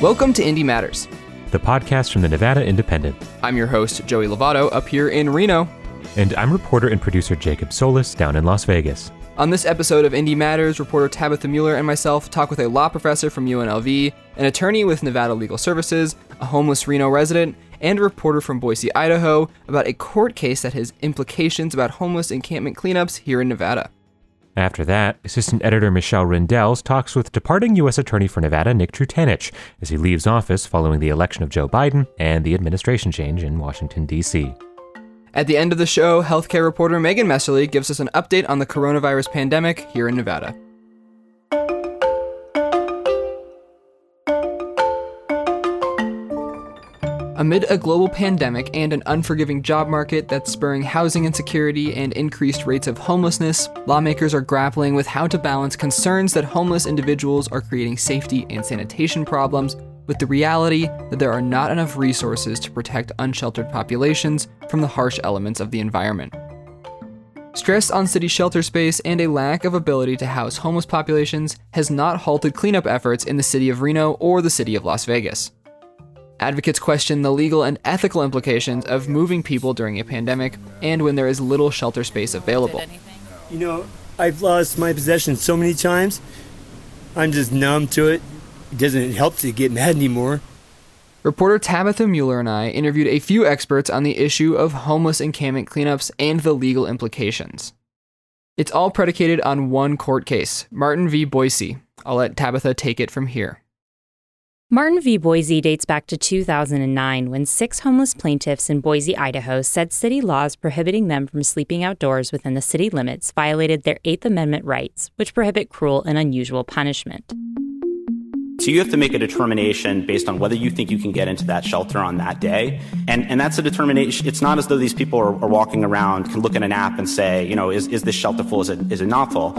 Welcome to Indie Matters. the podcast from the Nevada Independent. I'm your host, Joey Lovato, up here in Reno. And I'm reporter and producer Jacob Solis down in Las Vegas. On this episode of Indie Matters, reporter Tabitha Mueller and myself talk with a law professor from UNLV, an attorney with Nevada Legal Services, a homeless Reno resident, and a reporter from Boise, Idaho, about a court case that has implications about homeless encampment cleanups here in Nevada. After that, assistant editor Michelle Rindels talks with departing U.S. Attorney for Nevada Nick Trutanich as he leaves office following the election of Joe Biden and the administration change in Washington, D.C. At the end of the show, healthcare reporter Megan Messerly gives us an update on the coronavirus pandemic here in Nevada. Amid a global pandemic and an unforgiving job market that's spurring housing insecurity and increased rates of homelessness, lawmakers are grappling with how to balance concerns that homeless individuals are creating safety and sanitation problems with the reality that there are not enough resources to protect unsheltered populations from the harsh elements of the environment. Stress on city shelter space and a lack of ability to house homeless populations has not halted cleanup efforts in the city of Reno or the city of Las Vegas. Advocates question the legal and ethical implications of moving people during a pandemic and when there is little shelter space available. You know, I've lost my possessions so many times. I'm just numb to it. It doesn't help to get mad anymore. Reporter Tabitha Mueller and I interviewed a few experts on the issue of homeless encampment cleanups and the legal implications. It's all predicated on one court case, Martin v. Boise. I'll let Tabitha take it from here. Martin v. Boise dates back to 2009 when six homeless plaintiffs in Boise, Idaho said city laws prohibiting them from sleeping outdoors within the city limits violated their Eighth Amendment rights, which prohibit cruel and unusual punishment. So you have to make a determination based on whether you think you can get into that shelter on that day. And, and that's a determination. It's not as though these people are, are walking around, can look at an app and say, you know, is, is this shelter full? Is it, is it not full?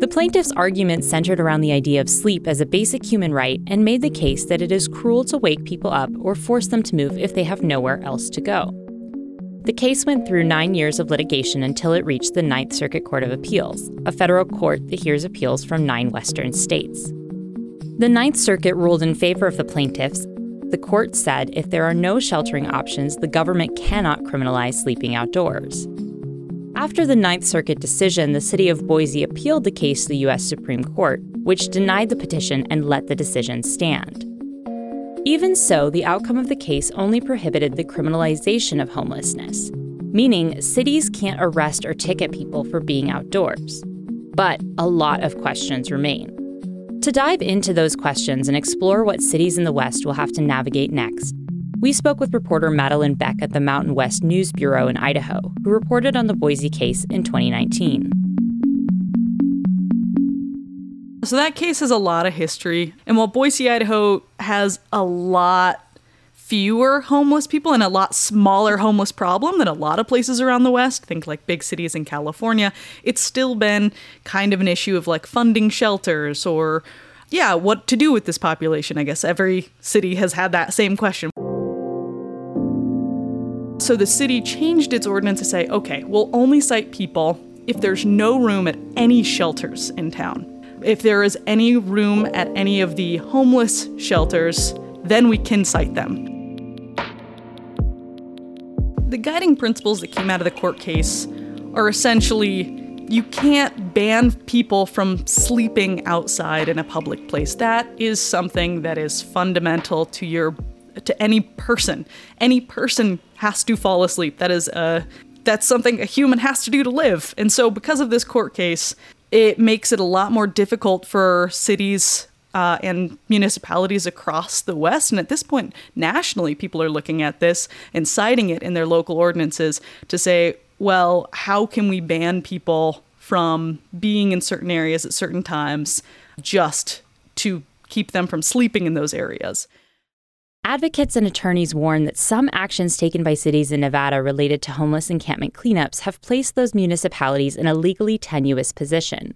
The plaintiff's argument centered around the idea of sleep as a basic human right and made the case that it is cruel to wake people up or force them to move if they have nowhere else to go. The case went through nine years of litigation until it reached the Ninth Circuit Court of Appeals, a federal court that hears appeals from nine Western states. The Ninth Circuit ruled in favor of the plaintiffs. The court said if there are no sheltering options, the government cannot criminalize sleeping outdoors. After the Ninth Circuit decision, the city of Boise appealed the case to the U.S. Supreme Court, which denied the petition and let the decision stand. Even so, the outcome of the case only prohibited the criminalization of homelessness, meaning cities can't arrest or ticket people for being outdoors. But a lot of questions remain. To dive into those questions and explore what cities in the West will have to navigate next, we spoke with reporter Madelyn Beck at the Mountain West News Bureau in Idaho, who reported on the Boise case in 2019. So that case has a lot of history. And while Boise, Idaho has a lot fewer homeless people and a lot smaller homeless problem than a lot of places around the West, think like big cities in California, it's still been kind of an issue of like funding shelters or, yeah, what to do with this population. I guess every city has had that same question. So the city changed its ordinance to say, okay, we'll only cite people if there's no room at any shelters in town. If there is any room at any of the homeless shelters, then we can cite them. The guiding principles that came out of the court case are essentially you can't ban people from sleeping outside in a public place. That is something that is fundamental to your to any person. Any person has to fall asleep. That is a that's something a human has to do to live. And so because of this court case, it makes it a lot more difficult for cities uh, and municipalities across the West. And at this point, nationally, people are looking at this and citing it in their local ordinances to say, well, how can we ban people from being in certain areas at certain times just to keep them from sleeping in those areas? Advocates and attorneys warn that some actions taken by cities in Nevada related to homeless encampment cleanups have placed those municipalities in a legally tenuous position.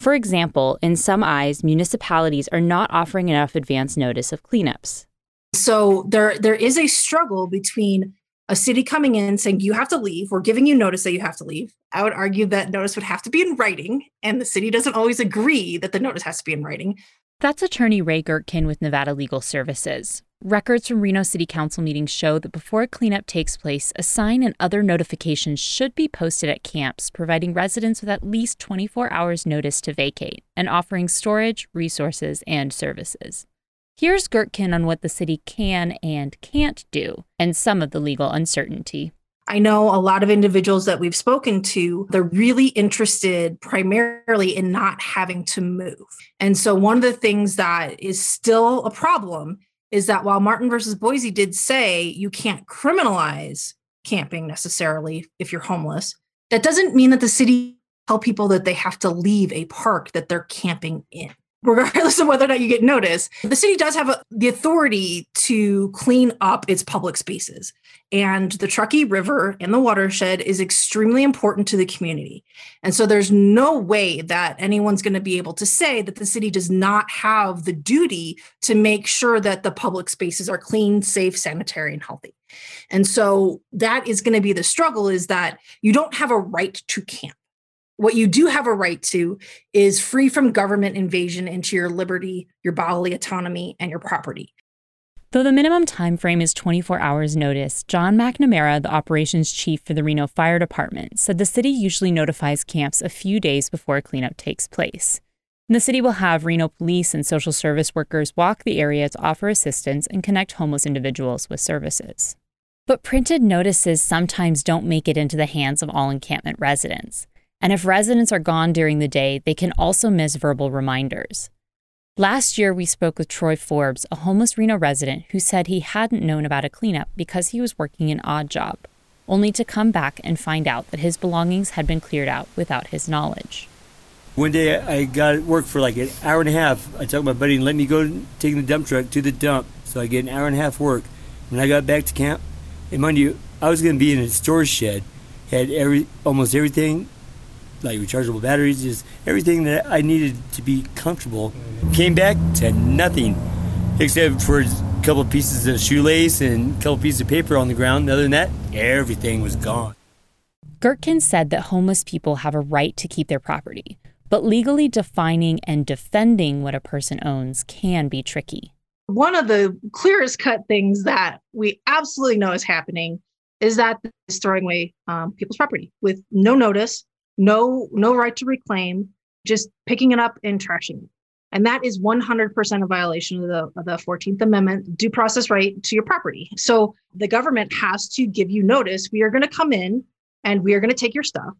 For example, in some eyes, municipalities are not offering enough advance notice of cleanups. So there there is a struggle between a city coming in saying you have to leave, we're giving you notice that you have to leave. I would argue that notice would have to be in writing, and the city doesn't always agree that the notice has to be in writing. That's attorney Ray Gertkin with Nevada Legal Services. Records from Reno City Council meetings show that before a cleanup takes place, a sign and other notifications should be posted at camps, providing residents with at least 24 hours notice to vacate and offering storage, resources, and services. Here's Gertkin on what the city can and can't do and some of the legal uncertainty. I know a lot of individuals that we've spoken to, they're really interested primarily in not having to move. And so, one of the things that is still a problem is that while Martin versus Boise did say you can't criminalize camping necessarily if you're homeless, that doesn't mean that the city tell people that they have to leave a park that they're camping in regardless of whether or not you get notice. The city does have a, the authority to clean up its public spaces. And the Truckee River and the watershed is extremely important to the community. And so there's no way that anyone's going to be able to say that the city does not have the duty to make sure that the public spaces are clean, safe, sanitary, and healthy. And so that is going to be the struggle is that you don't have a right to camp. What you do have a right to is free from government invasion into your liberty, your bodily autonomy, and your property. Though the minimum time frame is 24 hours notice, John McNamara, the operations chief for the Reno Fire Department, said the city usually notifies camps a few days before a cleanup takes place. And the city will have Reno police and social service workers walk the area to offer assistance and connect homeless individuals with services. But printed notices sometimes don't make it into the hands of all encampment residents. And if residents are gone during the day, they can also miss verbal reminders. Last year, we spoke with Troy Forbes, a homeless Reno resident who said he hadn't known about a cleanup because he was working an odd job, only to come back and find out that his belongings had been cleared out without his knowledge. One day I got at work for like an hour and a half. I told my buddy and let me go take the dump truck to the dump so I get an hour and a half work. When I got back to camp, and mind you, I was going to be in a storage shed, had every almost everything like rechargeable batteries, just everything that I needed to be comfortable. Came back to nothing except for a couple of pieces of shoelace and a couple of pieces of paper on the ground. Other than that, everything was gone. Gertkin said that homeless people have a right to keep their property, but legally defining and defending what a person owns can be tricky. One of the clearest cut things that we absolutely know is happening is that it's throwing away um, people's property with no notice, no no right to reclaim, just picking it up and trashing it. And that is 100% a violation of the, of the 14th Amendment due process right to your property. So the government has to give you notice. We are going to come in and we are going to take your stuff.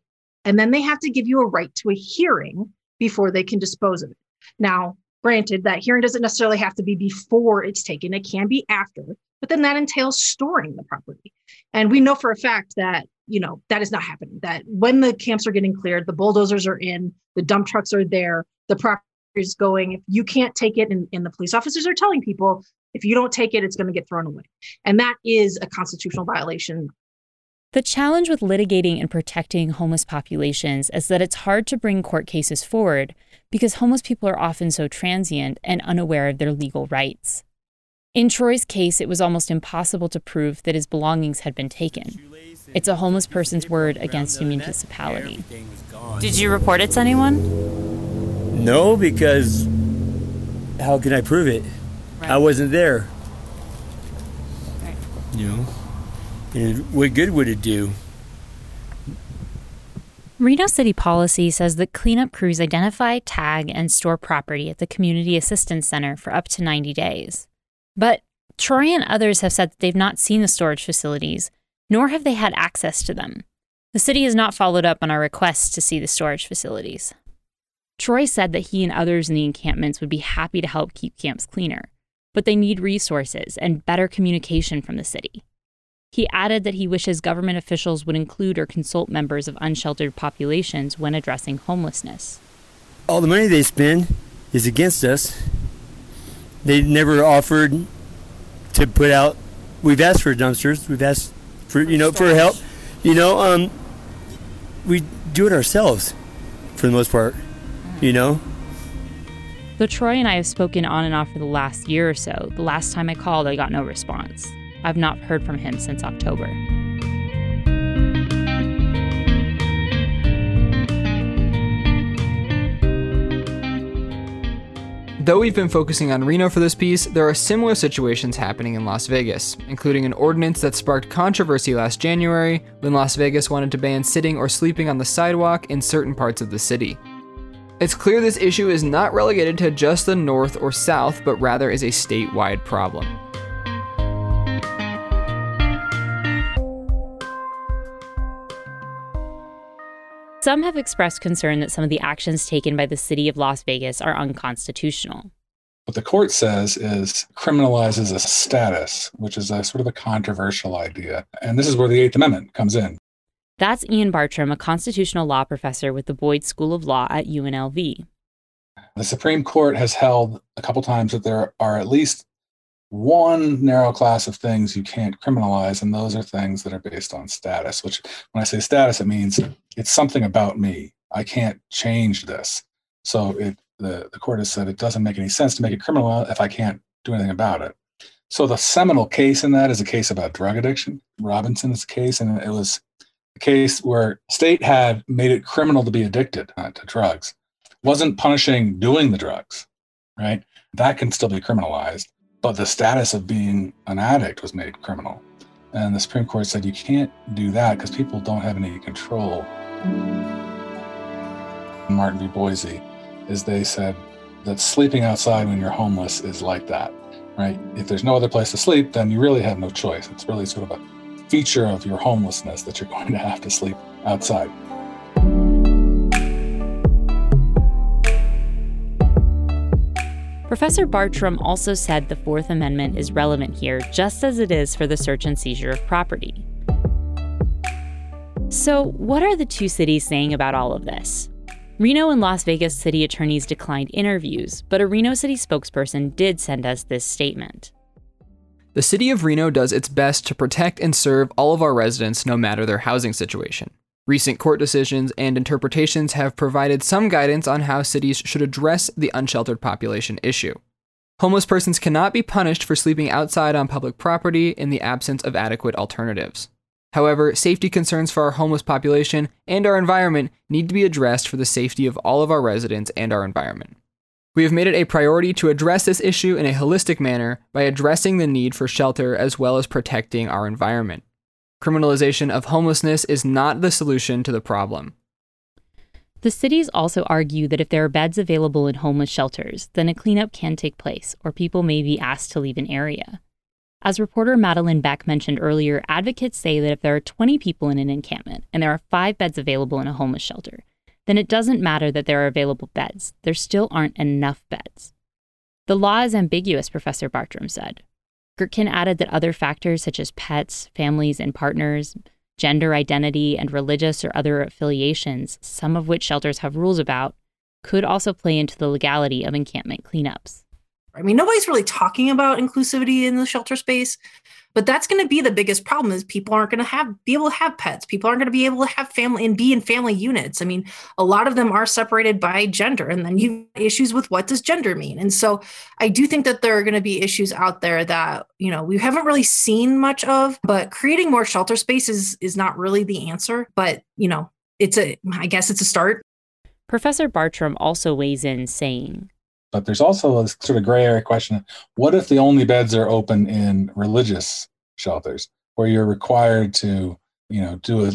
And then they have to give you a right to a hearing before they can dispose of it. Now, granted, that hearing doesn't necessarily have to be before it's taken, it can be after, but then that entails storing the property. And we know for a fact that you know that is not happening. That when the camps are getting cleared the bulldozers are in the dump trucks are there the property is going. If you can't take it and, and the police officers are telling people if you don't take it it's going to get thrown away. And that is a constitutional violation. The challenge with litigating and protecting homeless populations is that it's hard to bring court cases forward because homeless people are often so transient and unaware of their legal rights. In Troy's case, it was almost impossible to prove that his belongings had been taken. It's a homeless person's word against a municipality. Did you report it to anyone? No, because how can I prove it? Right. I wasn't there. Right. You know, and what good would it do? Reno City policy says that cleanup crews identify, tag, and store property at the Community Assistance Center for up to 90 days. But Troy and others have said that they've not seen the storage facilities nor have they had access to them. The city has not followed up on our requests to see the storage facilities. Troy said that he and others in the encampments would be happy to help keep camps cleaner, but they need resources and better communication from the city. He added that he wishes government officials would include or consult members of unsheltered populations when addressing homelessness. All the money they spend is against us. They never offered to put out. We've asked for dumpsters. We've asked for you know for help. You know, um, we do it ourselves for the most part. You know. Though Troy and I have spoken on and off for the last year or so, the last time I called, I got no response. I've not heard from him since October. Though we've been focusing on Reno for this piece, there are similar situations happening in Las Vegas, including an ordinance that sparked controversy last January when Las Vegas wanted to ban sitting or sleeping on the sidewalk in certain parts of the city. It's clear this issue is not relegated to just the North or South, but rather is a statewide problem. Some have expressed concern that some of the actions taken by the city of Las Vegas are unconstitutional. What the court says is criminalizes a status, which is a sort of a controversial idea. And this is where the Eighth Amendment comes in. That's Ian Bartrum, a constitutional law professor with the Boyd School of Law at UNLV. The Supreme Court has held a couple times that there are at least one narrow class of things you can't criminalize, and those are things that are based on status. Which, when I say status, it means it's something about me. I can't change this. So it, the, the court has said it doesn't make any sense to make it criminal if I can't do anything about it. So the seminal case in that is a case about drug addiction. Robinson is a case, and it was a case where state had made it criminal to be addicted uh, to drugs. Wasn't punishing doing the drugs, right? That can still be criminalized but the status of being an addict was made criminal. And the Supreme Court said you can't do that because people don't have any control. Martin v. Boise is they said that sleeping outside when you're homeless is like that, right? If there's no other place to sleep, then you really have no choice. It's really sort of a feature of your homelessness that you're going to have to sleep outside. Professor Bartrum also said the Fourth Amendment is relevant here, just as it is for the search and seizure of property. So, what are the two cities saying about all of this? Reno and Las Vegas city attorneys declined interviews, but a Reno city spokesperson did send us this statement. The city of Reno does its best to protect and serve all of our residents no matter their housing situation. Recent court decisions and interpretations have provided some guidance on how cities should address the unsheltered population issue. Homeless persons cannot be punished for sleeping outside on public property in the absence of adequate alternatives. However, safety concerns for our homeless population and our environment need to be addressed for the safety of all of our residents and our environment. We have made it a priority to address this issue in a holistic manner by addressing the need for shelter as well as protecting our environment. Criminalization of homelessness is not the solution to the problem. The cities also argue that if there are beds available in homeless shelters, then a cleanup can take place, or people may be asked to leave an area. As reporter Madelyn Beck mentioned earlier, advocates say that if there are 20 people in an encampment and there are five beds available in a homeless shelter, then it doesn't matter that there are available beds. There still aren't enough beds. The law is ambiguous, Professor Bartrum said. Gertken added that other factors such as pets, families, and partners, gender identity, and religious or other affiliations, some of which shelters have rules about, could also play into the legality of encampment cleanups. I mean, nobody's really talking about inclusivity in the shelter space, but that's going to be the biggest problem is people aren't going to have be able to have pets. People aren't going to be able to have family and be in family units. I mean a lot of them are separated by gender and then you have issues with what does gender mean? And so i do think that there are going to be issues out there that you know we haven't really seen much of but creating more shelter spaces is not really the answer but you know it's a i guess it's a start. Professor bartrum also weighs in saying but there's also this sort of gray area question. What if the only beds are open in religious shelters where you're required to, you know, do a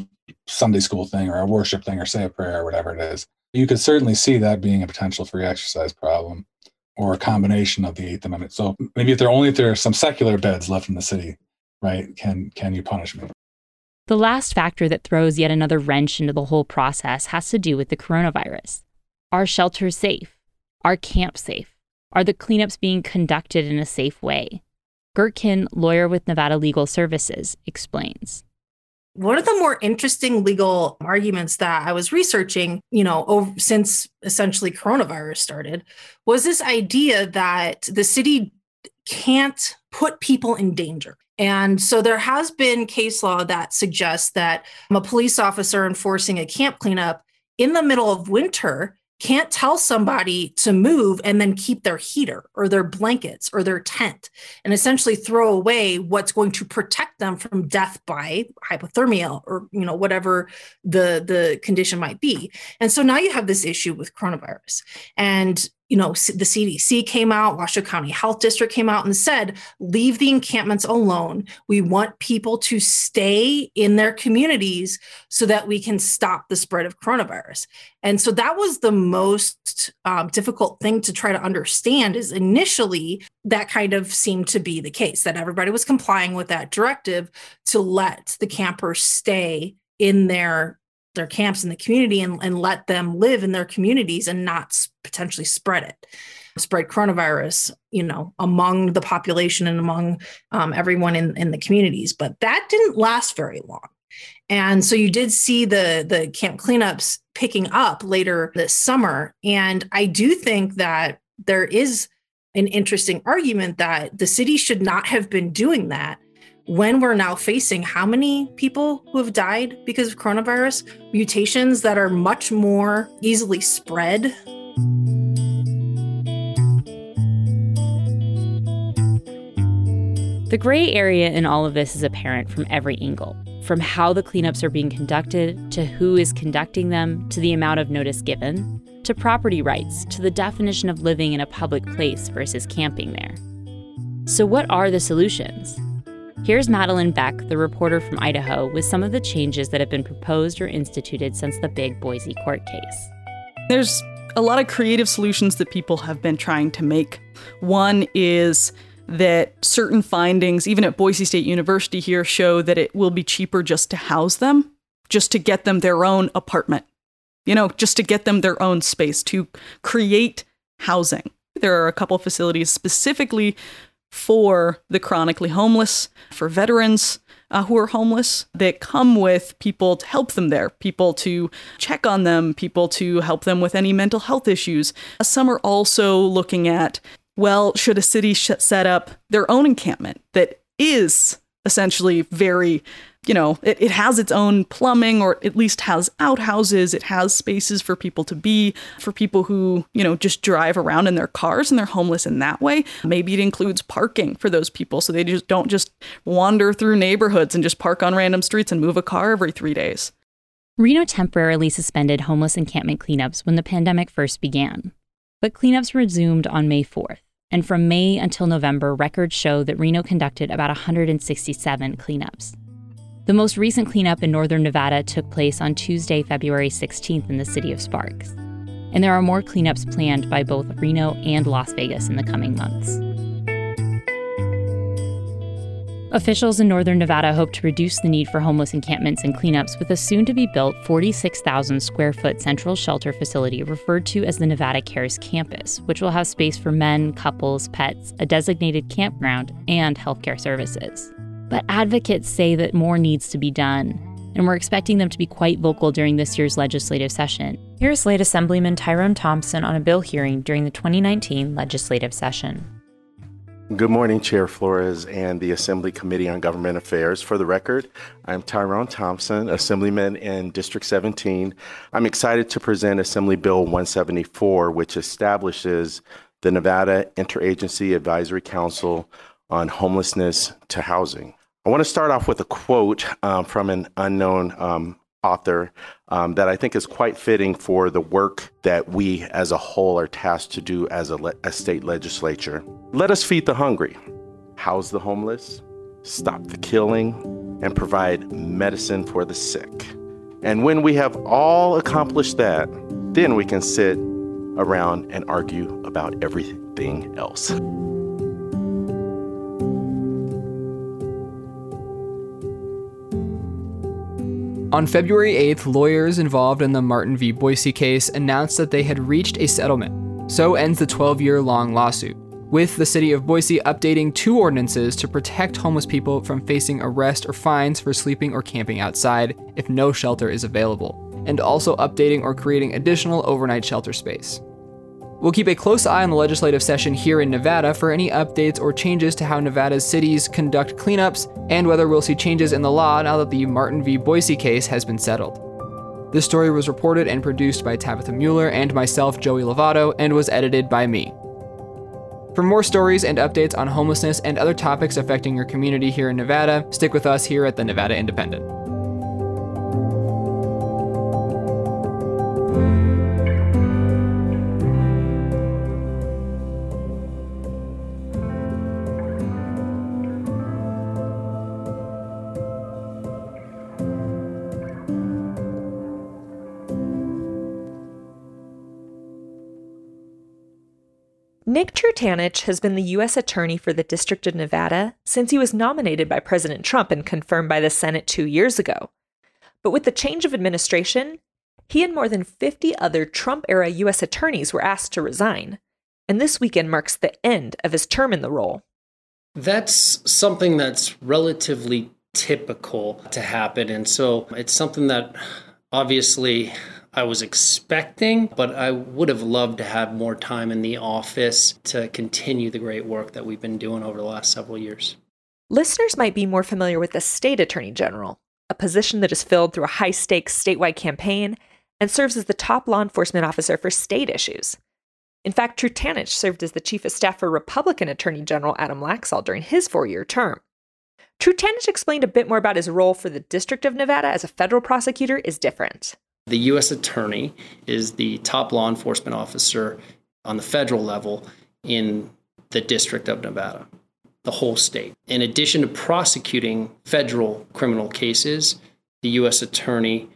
Sunday school thing or a worship thing or say a prayer or whatever it is? You could certainly see that being a potential free exercise problem or a combination of the Eighth Amendment. So maybe if there only if there are some secular beds left in the city, right? Can can you punish me? The last factor that throws yet another wrench into the whole process has to do with the coronavirus. Are shelters safe? Are camps safe? Are the cleanups being conducted in a safe way? Gertken, lawyer with Nevada Legal Services, explains. One of the more interesting legal arguments that I was researching, you know, over, since essentially coronavirus started, was this idea that the city can't put people in danger. And so there has been case law that suggests that a police officer enforcing a camp cleanup in the middle of winter can't tell somebody to move and then keep their heater or their blankets or their tent and essentially throw away what's going to protect them from death by hypothermia or you know whatever the the condition might be. And so now you have this issue with coronavirus. And you know, the CDC came out, Washoe County Health District came out and said, leave the encampments alone. We want people to stay in their communities so that we can stop the spread of coronavirus. And so that was the most um, difficult thing to try to understand is initially that kind of seemed to be the case that everybody was complying with that directive to let the campers stay in their their camps in the community and, and let them live in their communities and not potentially spread it. Spread coronavirus you know among the population and among um, everyone in, in the communities. But that didn't last very long. And so you did see the the camp cleanups picking up later this summer. And i do think that there is an interesting argument that the city should not have been doing that when we're now facing how many people who have died because of coronavirus, mutations that are much more easily spread. The gray area in all of this is apparent from every angle from how the cleanups are being conducted, to who is conducting them, to the amount of notice given, to property rights, to the definition of living in a public place versus camping there. So, what are the solutions? Here's Madelyn Beck, the reporter from Idaho, with some of the changes that have been proposed or instituted since the big Boise court case. There's a lot of creative solutions that people have been trying to make. One is that certain findings, even at Boise State University here, show that it will be cheaper just to house them, just to get them their own apartment, you know, just to get them their own space, to create housing. There are a couple facilities specifically for the chronically homeless, for veterans uh, who are homeless that come with people to help them there, people to check on them, people to help them with any mental health issues. Some are also looking at well, should a city set up their own encampment that is essentially very you know, it, it has its own plumbing or at least has outhouses. It has spaces for people to be, for people who, you know, just drive around in their cars and they're homeless in that way. Maybe it includes parking for those people so they just don't just wander through neighborhoods and just park on random streets and move a car every three days. Reno temporarily suspended homeless encampment cleanups when the pandemic first began. But cleanups resumed on May 4th. And from May until November, records show that Reno conducted about 167 cleanups. The most recent cleanup in northern Nevada took place on Tuesday, February 16th in the city of Sparks. And there are more cleanups planned by both Reno and Las Vegas in the coming months. Officials in northern Nevada hope to reduce the need for homeless encampments and cleanups with a soon to be built 46,000 square foot central shelter facility referred to as the Nevada Cares Campus, which will have space for men, couples, pets, a designated campground, and healthcare services. But advocates say that more needs to be done, and we're expecting them to be quite vocal during this year's legislative session. Here's late Assemblyman Tyrone Thompson on a bill hearing during the 2019 legislative session. Good morning, Chair Flores and the Assembly Committee on Government Affairs. For the record, I'm Tyrone Thompson, Assemblyman in District 17. I'm excited to present Assembly Bill 174, which establishes the Nevada Interagency Advisory Council on Homelessness to Housing. I want to start off with a quote um, from an unknown um, author um, that I think is quite fitting for the work that we as a whole are tasked to do as a, le- a state legislature. Let us feed the hungry, house the homeless, stop the killing, and provide medicine for the sick. And when we have all accomplished that, then we can sit around and argue about everything else. On February 8th, lawyers involved in the Martin v. Boise case announced that they had reached a settlement. So ends the 12 year long lawsuit, with the city of Boise updating two ordinances to protect homeless people from facing arrest or fines for sleeping or camping outside if no shelter is available, and also updating or creating additional overnight shelter space. We'll keep a close eye on the legislative session here in Nevada for any updates or changes to how Nevada's cities conduct cleanups and whether we'll see changes in the law now that the Martin v. Boise case has been settled. This story was reported and produced by Tabitha Mueller and myself, Joey Lovato, and was edited by me. For more stories and updates on homelessness and other topics affecting your community here in Nevada, stick with us here at the Nevada Independent. Nick Trutanich has been the U.S. Attorney for the District of Nevada since he was nominated by President Trump and confirmed by the Senate two years ago. But with the change of administration, he and more than 50 other Trump era U.S. attorneys were asked to resign. And this weekend marks the end of his term in the role. That's something that's relatively typical to happen. And so it's something that obviously I was expecting, but I would have loved to have more time in the office to continue the great work that we've been doing over the last several years. Listeners might be more familiar with the state attorney general, a position that is filled through a high stakes statewide campaign and serves as the top law enforcement officer for state issues. In fact, Trutanich served as the chief of staff for Republican Attorney General Adam Laxalt during his four year term. Trutanich explained a bit more about his role for the District of Nevada as a federal prosecutor is different. The U.S. Attorney is the top law enforcement officer on the federal level in the District of Nevada, the whole state. In addition to prosecuting federal criminal cases, the U.S. Attorney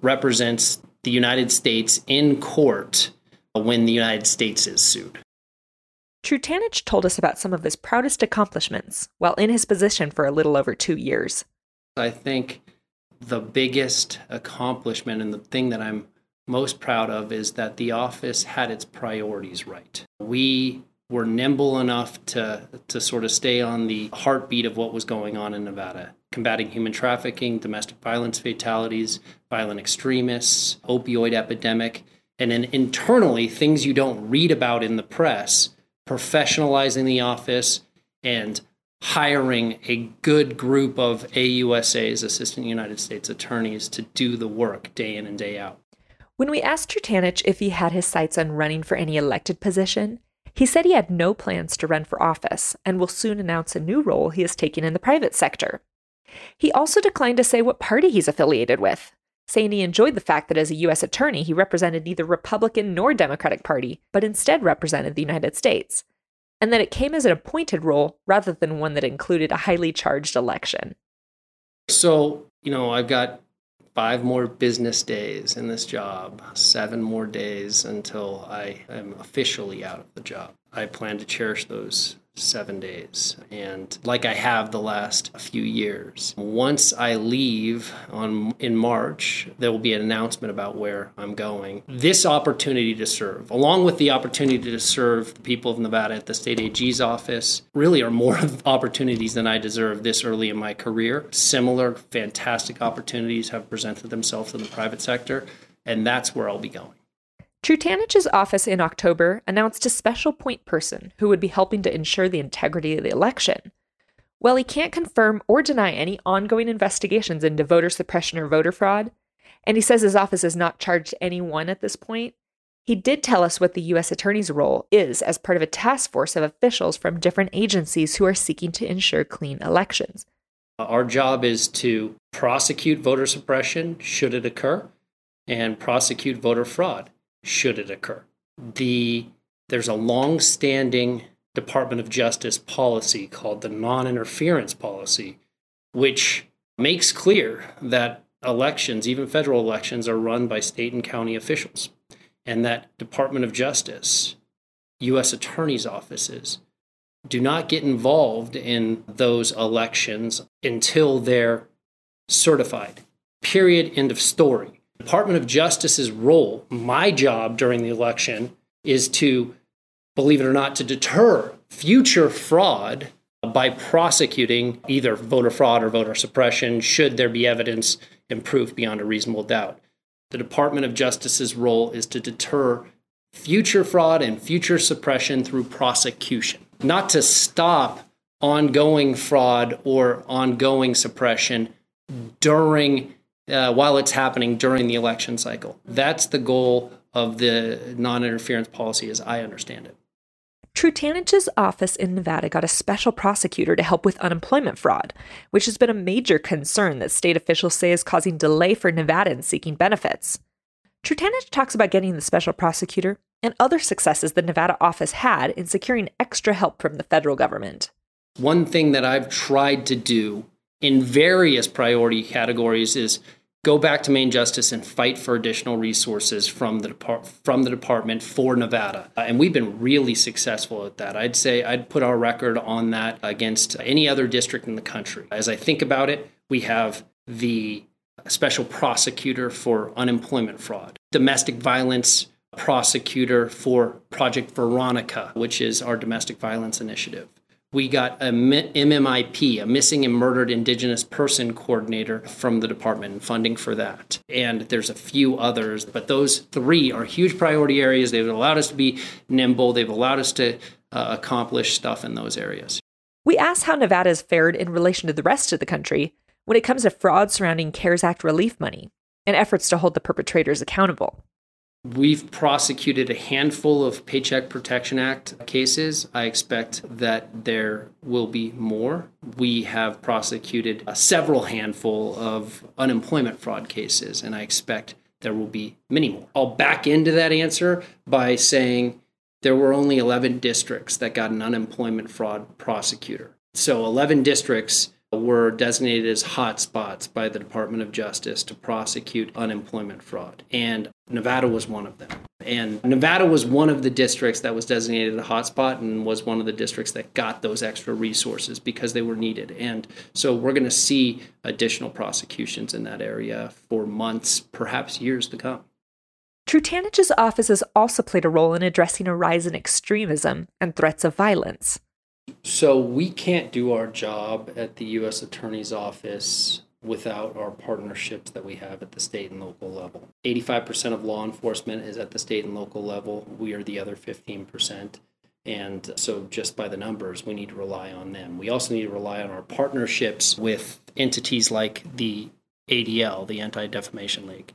represents the United States in court when the United States is sued. Trutanich told us about some of his proudest accomplishments while in his position for a little over two years. I think the biggest accomplishment and the thing that I'm most proud of is that the office had its priorities right. We were nimble enough to, to sort of stay on the heartbeat of what was going on in Nevada combating human trafficking, domestic violence fatalities, violent extremists, opioid epidemic, and then internally, things you don't read about in the press, professionalizing the office and hiring a good group of AUSAs, Assistant United States Attorneys, to do the work day in and day out. When we asked Trutanich if he had his sights on running for any elected position, he said he had no plans to run for office and will soon announce a new role he is taking in the private sector. He also declined to say what party he's affiliated with, saying he enjoyed the fact that as a U.S. attorney, he represented neither Republican nor Democratic Party, but instead represented the United States, and that it came as an appointed role rather than one that included a highly charged election. So, you know, I've got five more business days in this job, seven more days until I am officially out of the job. I plan to cherish those seven days. And like i have the last few years. Once i leave on in march there will be an announcement about where i'm going. This opportunity to serve along with the opportunity to serve the people of nevada at the state ag's office really are more opportunities than i deserve this early in my career. Similar fantastic opportunities have presented themselves in the private sector and that's where i'll be going Trutanich's office in October announced a special point person who would be helping to ensure the integrity of the election. While he can't confirm or deny any ongoing investigations into voter suppression or voter fraud, and he says his office has not charged anyone at this point, he did tell us what the U.S. Attorney's role is as part of a task force of officials from different agencies who are seeking to ensure clean elections. Uh, our job is to prosecute voter suppression should it occur and prosecute voter fraud should it occur. The there's a long-standing Department of Justice policy called the non-interference policy, which makes clear that elections, even federal elections, are run by state and county officials, and that Department of Justice, U.S. attorneys' offices, do not get involved in those elections until they're certified. Period. End of story. Department of Justice's role, my job during the election, is to, believe it or not, to deter future fraud by prosecuting either voter fraud or voter suppression should there be evidence and proof beyond a reasonable doubt. The Department of Justice's role is to deter future fraud and future suppression through prosecution, not to stop ongoing fraud or ongoing suppression during uh, while it's happening during the election cycle. That's the goal of the non interference policy, as I understand it. Trutanich's office in Nevada got a special prosecutor to help with unemployment fraud, which has been a major concern that state officials say is causing delay for Nevadans seeking benefits. Trutanich talks about getting the special prosecutor and other successes the Nevada office had in securing extra help from the federal government. One thing that I've tried to do in various priority categories is go back to Main Justice and fight for additional resources from the depart- from the department for Nevada. Uh, and we've been really successful at that. I'd say I'd put our record on that against any other district in the country. As I think about it, we have the special prosecutor for unemployment fraud, domestic violence prosecutor for Project Veronica, which is our domestic violence initiative we got a MMIP, a missing and murdered indigenous person coordinator from the department funding for that. And there's a few others, but those three are huge priority areas. They've allowed us to be nimble, they've allowed us to uh, accomplish stuff in those areas. We asked how Nevada has fared in relation to the rest of the country when it comes to fraud surrounding CARES Act relief money and efforts to hold the perpetrators accountable. We've prosecuted a handful of Paycheck Protection Act cases. I expect that there will be more. We have prosecuted a several handful of unemployment fraud cases, and I expect there will be many more. I'll back into that answer by saying there were only 11 districts that got an unemployment fraud prosecutor. So 11 districts were designated as hotspots by the Department of Justice to prosecute unemployment fraud. And Nevada was one of them. And Nevada was one of the districts that was designated a hotspot and was one of the districts that got those extra resources because they were needed. And so we're going to see additional prosecutions in that area for months, perhaps years to come. Trutanich's office has also played a role in addressing a rise in extremism and threats of violence. So we can't do our job at the U.S. Attorney's Office without our partnerships that we have at the state and local level. 85% of law enforcement is at the state and local level. We are the other 15%. And so, just by the numbers, we need to rely on them. We also need to rely on our partnerships with entities like the ADL, the Anti Defamation League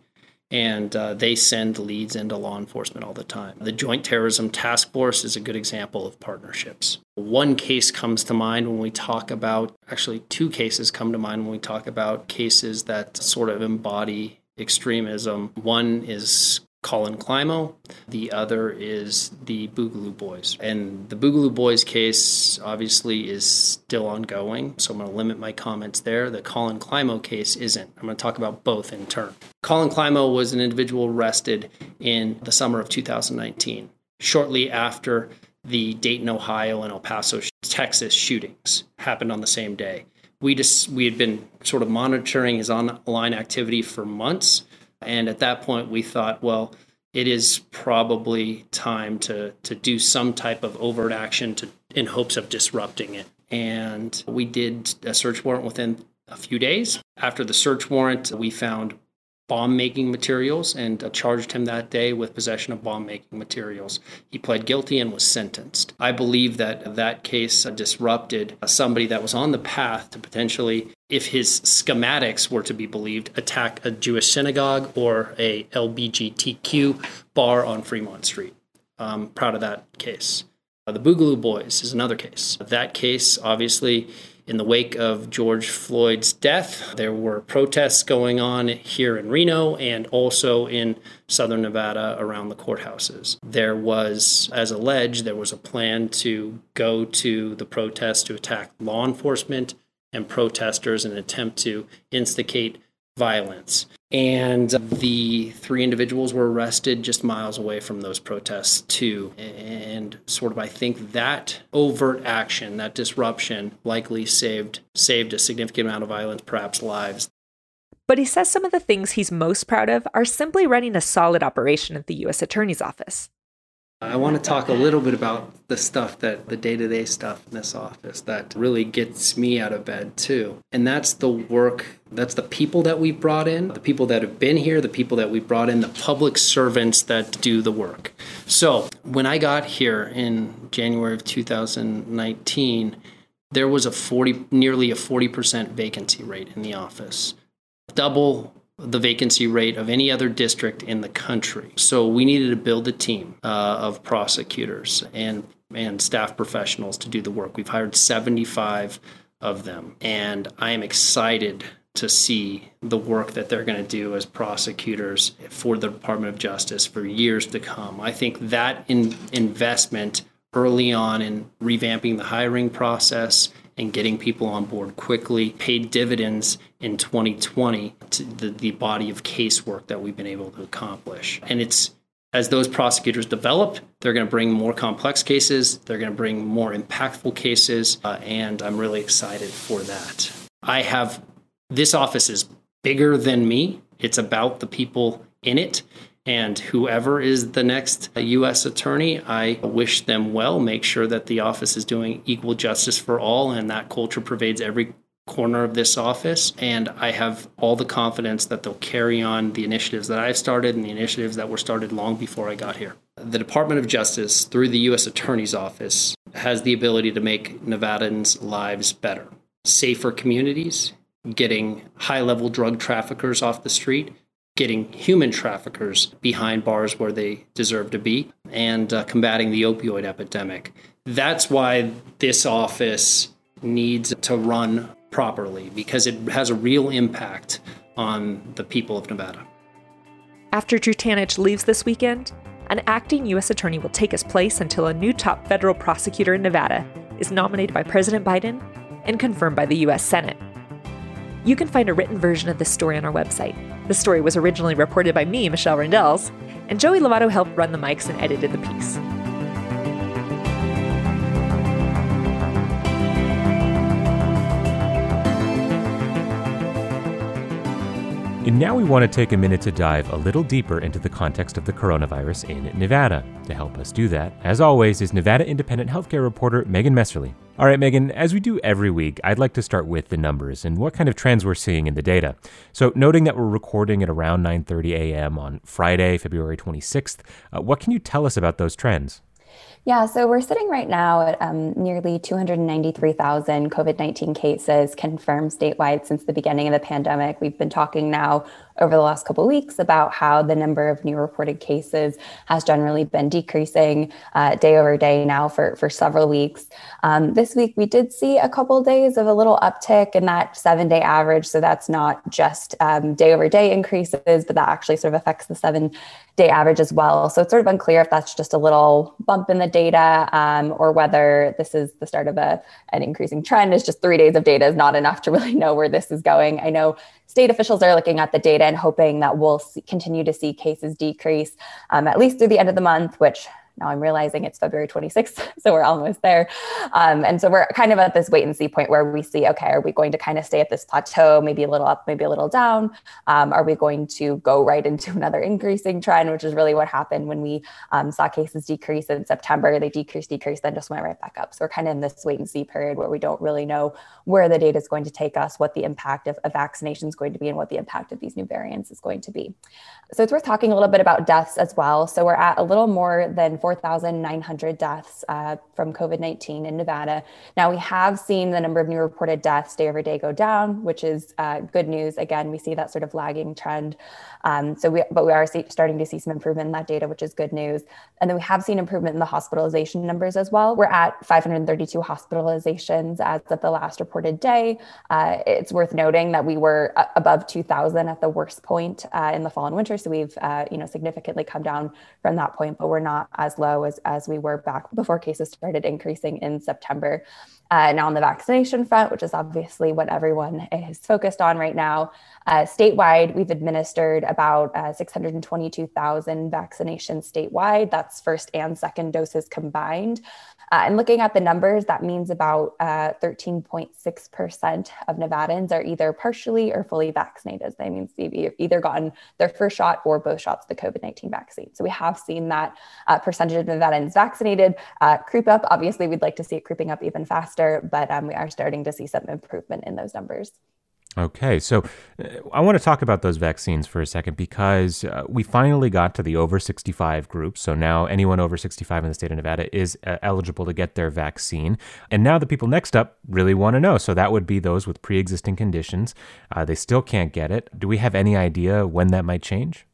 and uh, they send leads into law enforcement all the time. The Joint Terrorism Task Force is a good example of partnerships. One case comes to mind when we talk about, actually, two cases come to mind when we talk about cases that sort of embody extremism. One is Conor Climo. The other is the Boogaloo Boys. And the Boogaloo Boys case obviously is still ongoing, so I'm going to limit my comments there. The Conor Climo case isn't. I'm going to talk about both in turn. Conor Climo was an individual arrested in the summer of 2019, shortly after the Dayton, Ohio, and El Paso, Texas shootings happened on the same day. We just we had been sort of monitoring his online activity for months and at that point, we thought, well, it is probably time to to do some type of overt action to in hopes of disrupting it. And we did a search warrant within a few days. After the search warrant, we found bomb making materials and charged him that day with possession of bomb making materials. He pled guilty and was sentenced. I believe that that case disrupted somebody that was on the path to potentially, if his schematics were to be believed, attack a Jewish synagogue or a LBGTQ bar on Fremont Street. I'm proud of that case. Uh, the Boogaloo Boys is another case. That case, obviously, in the wake of George Floyd's death, there were protests going on here in Reno and also in southern Nevada around the courthouses. There was, as alleged, there was a plan to go to the protests to attack law enforcement and protesters in an attempt to instigate violence. And the three individuals were arrested just miles away from those protests, too. And sort of, I think that overt action, that disruption, likely saved saved a significant amount of violence, perhaps lives. But he says some of the things he's most proud of are simply running a solid operation at the U.S. Attorney's Office. I want to talk a little bit about the stuff that the day to day stuff in this office that really gets me out of bed too. And that's the work, that's the people that we brought in, the people that have been here, the people that we brought in, the public servants that do the work. So when I got here in January of 2019, there was a 40, nearly a 40% vacancy rate in the office. Double the vacancy rate of any other district in the country. So we needed to build a team uh, of prosecutors and and staff professionals to do the work. We've hired 75 of them, and I am excited to see the work that they're going to do as prosecutors for the Department of Justice for years to come. I think that in investment early on in revamping the hiring process and getting people on board quickly paid dividends in 2020 to the, the body of casework that we've been able to accomplish. And it's as those prosecutors develop, they're going to bring more complex cases, they're going to bring more impactful cases, uh, and I'm really excited for that. I have this office is bigger than me, it's about the people in it. And whoever is the next U.S. attorney, I wish them well. Make sure that the office is doing equal justice for all and that culture pervades every corner of this office. And I have all the confidence that they'll carry on the initiatives that I've started and the initiatives that were started long before I got here. The Department of Justice, through the U.S. Attorney's Office, has the ability to make Nevadans' lives better. Safer communities, getting high level drug traffickers off the street, getting human traffickers behind bars where they deserve to be, and uh, combating the opioid epidemic. That's why this office needs to run properly because it has a real impact on the people of Nevada. After Trutanich leaves this weekend, an acting U.S. attorney will take his place until a new top federal prosecutor in Nevada is nominated by President Biden and confirmed by the U.S. Senate. You can find a written version of this story on our website. The story was originally reported by me, Michelle Rindels, and Joey Lovato helped run the mics and edited the piece. And now we want to take a minute to dive a little deeper into the context of the coronavirus in Nevada. To help us do that, as always, is Nevada independent healthcare reporter Megan Messerly. All right, Megan, as we do every week, I'd like to start with the numbers and what kind of trends we're seeing in the data. So, noting that we're recording at around 9:30 a.m. on Friday, February 26th, uh, what can you tell us about those trends? Yeah, so we're sitting right now at um, nearly 293,000 COVID 19 cases confirmed statewide since the beginning of the pandemic. We've been talking now over the last couple of weeks about how the number of new reported cases has generally been decreasing uh, day over day now for, for several weeks. Um, this week, we did see a couple days of a little uptick in that seven day average. So that's not just um, day over day increases, but that actually sort of affects the seven day average as well. So it's sort of unclear if that's just a little bump in the data um, or whether this is the start of a, an increasing trend. It's just three days of data is not enough to really know where this is going. I know state officials are looking at the data and hoping that we'll see, continue to see cases decrease um, at least through the end of the month, which now I'm realizing it's February 26th, so we're almost there. Um, and so we're kind of at this wait and see point where we see, okay, are we going to kind of stay at this plateau, maybe a little up, maybe a little down? Um, are we going to go right into another increasing trend, which is really what happened when we um, saw cases decrease in September? They decreased, decreased, then just went right back up. So we're kind of in this wait and see period where we don't really know where the data is going to take us, what the impact of, of vaccination is going to be, and what the impact of these new variants is going to be. So it's worth talking a little bit about deaths as well. So we're at a little more than 4,900 deaths uh, from COVID 19 in Nevada. Now, we have seen the number of new reported deaths day over day go down, which is uh, good news. Again, we see that sort of lagging trend. Um, so we, but we are see, starting to see some improvement in that data, which is good news. And then we have seen improvement in the hospitalization numbers as well. We're at 532 hospitalizations as of the last reported day. Uh, it's worth noting that we were above 2,000 at the worst point uh, in the fall and winter so we've uh, you know significantly come down from that point, but we're not as low as as we were back before cases started increasing in September. Uh, now on the vaccination front, which is obviously what everyone is focused on right now, uh, statewide we've administered about uh, 622,000 vaccinations statewide. That's first and second doses combined. Uh, and looking at the numbers, that means about 13.6% uh, of Nevadans are either partially or fully vaccinated. That means they've either gotten their first shot or both shots of the COVID 19 vaccine. So we have seen that uh, percentage of Nevadans vaccinated uh, creep up. Obviously, we'd like to see it creeping up even faster, but um, we are starting to see some improvement in those numbers. Okay, so uh, I want to talk about those vaccines for a second because uh, we finally got to the over 65 group. So now anyone over 65 in the state of Nevada is uh, eligible to get their vaccine. And now the people next up really want to know. So that would be those with pre existing conditions. Uh, they still can't get it. Do we have any idea when that might change?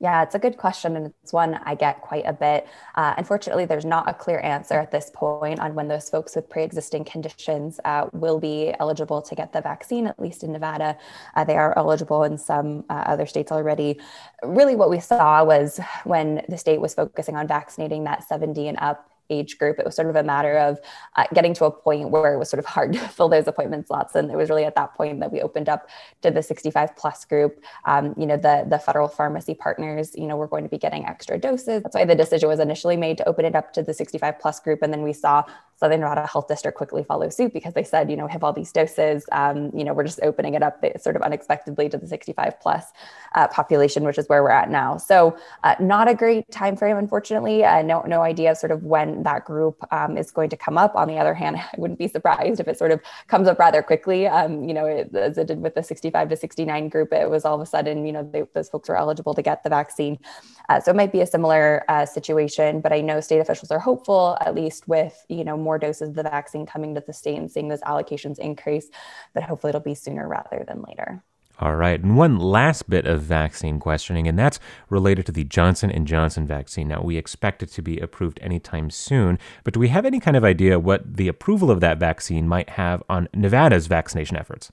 Yeah, it's a good question, and it's one I get quite a bit. Uh, unfortunately, there's not a clear answer at this point on when those folks with pre existing conditions uh, will be eligible to get the vaccine, at least in Nevada. Uh, they are eligible in some uh, other states already. Really, what we saw was when the state was focusing on vaccinating that 70 and up age group. It was sort of a matter of uh, getting to a point where it was sort of hard to fill those appointment slots. And it was really at that point that we opened up to the 65 plus group. Um, you know, the, the federal pharmacy partners, you know, we're going to be getting extra doses. That's why the decision was initially made to open it up to the 65 plus group. And then we saw Southern Nevada Health District quickly follow suit because they said, you know, have all these doses. Um, you know, we're just opening it up sort of unexpectedly to the 65 plus uh, population, which is where we're at now. So, uh, not a great time frame, unfortunately. Uh, no, no idea sort of when that group um, is going to come up. On the other hand, I wouldn't be surprised if it sort of comes up rather quickly. Um, you know, it, as it did with the 65 to 69 group, it was all of a sudden, you know, they, those folks were eligible to get the vaccine. Uh, so it might be a similar uh, situation, but I know state officials are hopeful, at least with you know more doses of the vaccine coming to the state and seeing those allocations increase, that hopefully it'll be sooner rather than later. All right, and one last bit of vaccine questioning, and that's related to the Johnson and Johnson vaccine. Now, we expect it to be approved anytime soon, but do we have any kind of idea what the approval of that vaccine might have on Nevada's vaccination efforts?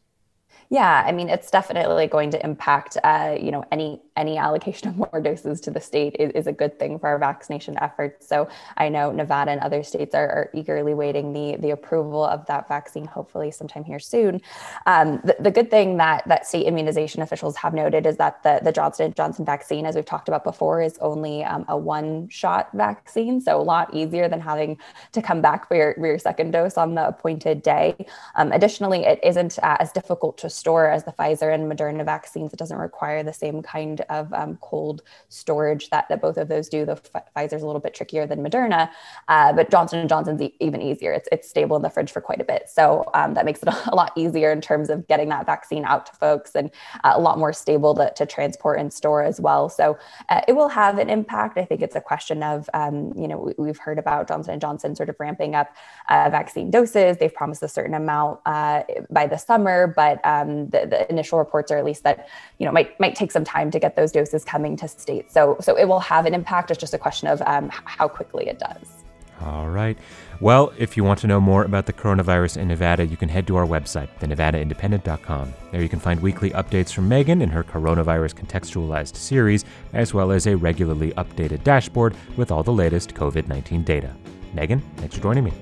Yeah, I mean, it's definitely going to impact, uh, you know, any any allocation of more doses to the state is, is, a good thing for our vaccination efforts. So I know Nevada and other states are, are eagerly waiting the the approval of that vaccine, hopefully sometime here soon. Um, the, the good thing that that state immunization officials have noted is that the the Johnson Johnson vaccine, as we've talked about before, is only um, a one shot vaccine, so a lot easier than having to come back for your, for your second dose on the appointed day. Um, additionally, it isn't uh, as difficult to store as the Pfizer and Moderna vaccines. It doesn't require the same kind of um, cold storage that, that both of those do. The Pfizer's a little bit trickier than Moderna, uh, but Johnson Johnson's e- even easier. It's, it's stable in the fridge for quite a bit. So um, that makes it a lot easier in terms of getting that vaccine out to folks and uh, a lot more stable to, to, transport and store as well. So uh, it will have an impact. I think it's a question of, um, you know, we, have heard about Johnson and Johnson sort of ramping up uh, vaccine doses. They've promised a certain amount uh, by the summer, but um, the, the, initial reports are at least that you know might might take some time to get those doses coming to states. So so it will have an impact. It's just a question of um, how quickly it does. All right. Well, if you want to know more about the coronavirus in Nevada, you can head to our website, thenevadaindependent.com. There you can find weekly updates from Megan in her coronavirus contextualized series, as well as a regularly updated dashboard with all the latest COVID 19 data. Megan, thanks for joining me.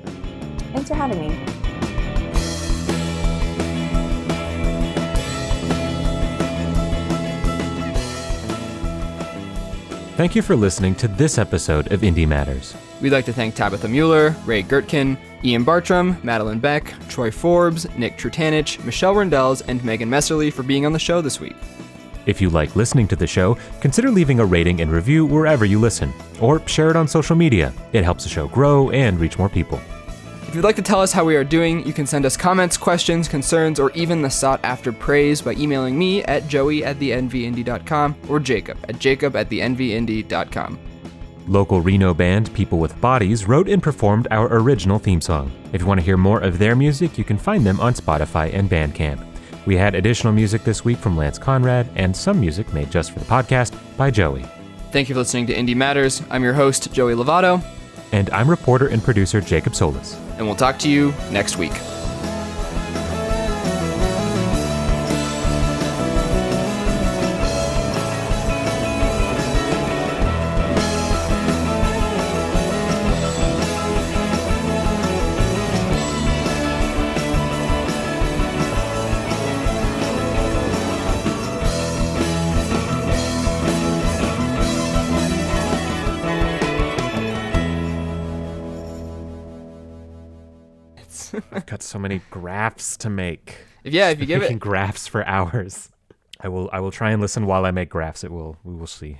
Thanks for having me. Thank you for listening to this episode of Indie Matters. We'd like to thank Tabitha Mueller, Ray Gertkin, Ian Bartrum, Madelyn Beck, Troy Forbes, Nick Trutanich, Michelle Rindels, and Megan Messerly for being on the show this week. If you like listening to the show, consider leaving a rating and review wherever you listen, or share it on social media. It helps the show grow and reach more people. If you'd like to tell us how we are doing, you can send us comments, questions, concerns, or even the sought after praise by emailing me at joey at thenvindy.com or jacob at jacob at thenvindy.com. Local Reno band People with Bodies wrote and performed our original theme song. If you want to hear more of their music, you can find them on Spotify and Bandcamp. We had additional music this week from Lance Conrad and some music made just for the podcast by Joey. Thank you for listening to Indie Matters. I'm your host, Joey Lovato. And I'm reporter and producer Jacob Solis and we'll talk to you next week. Many graphs to make. Yeah, if you give it graphs for hours. I will I will try and listen while I make graphs. It will we will see.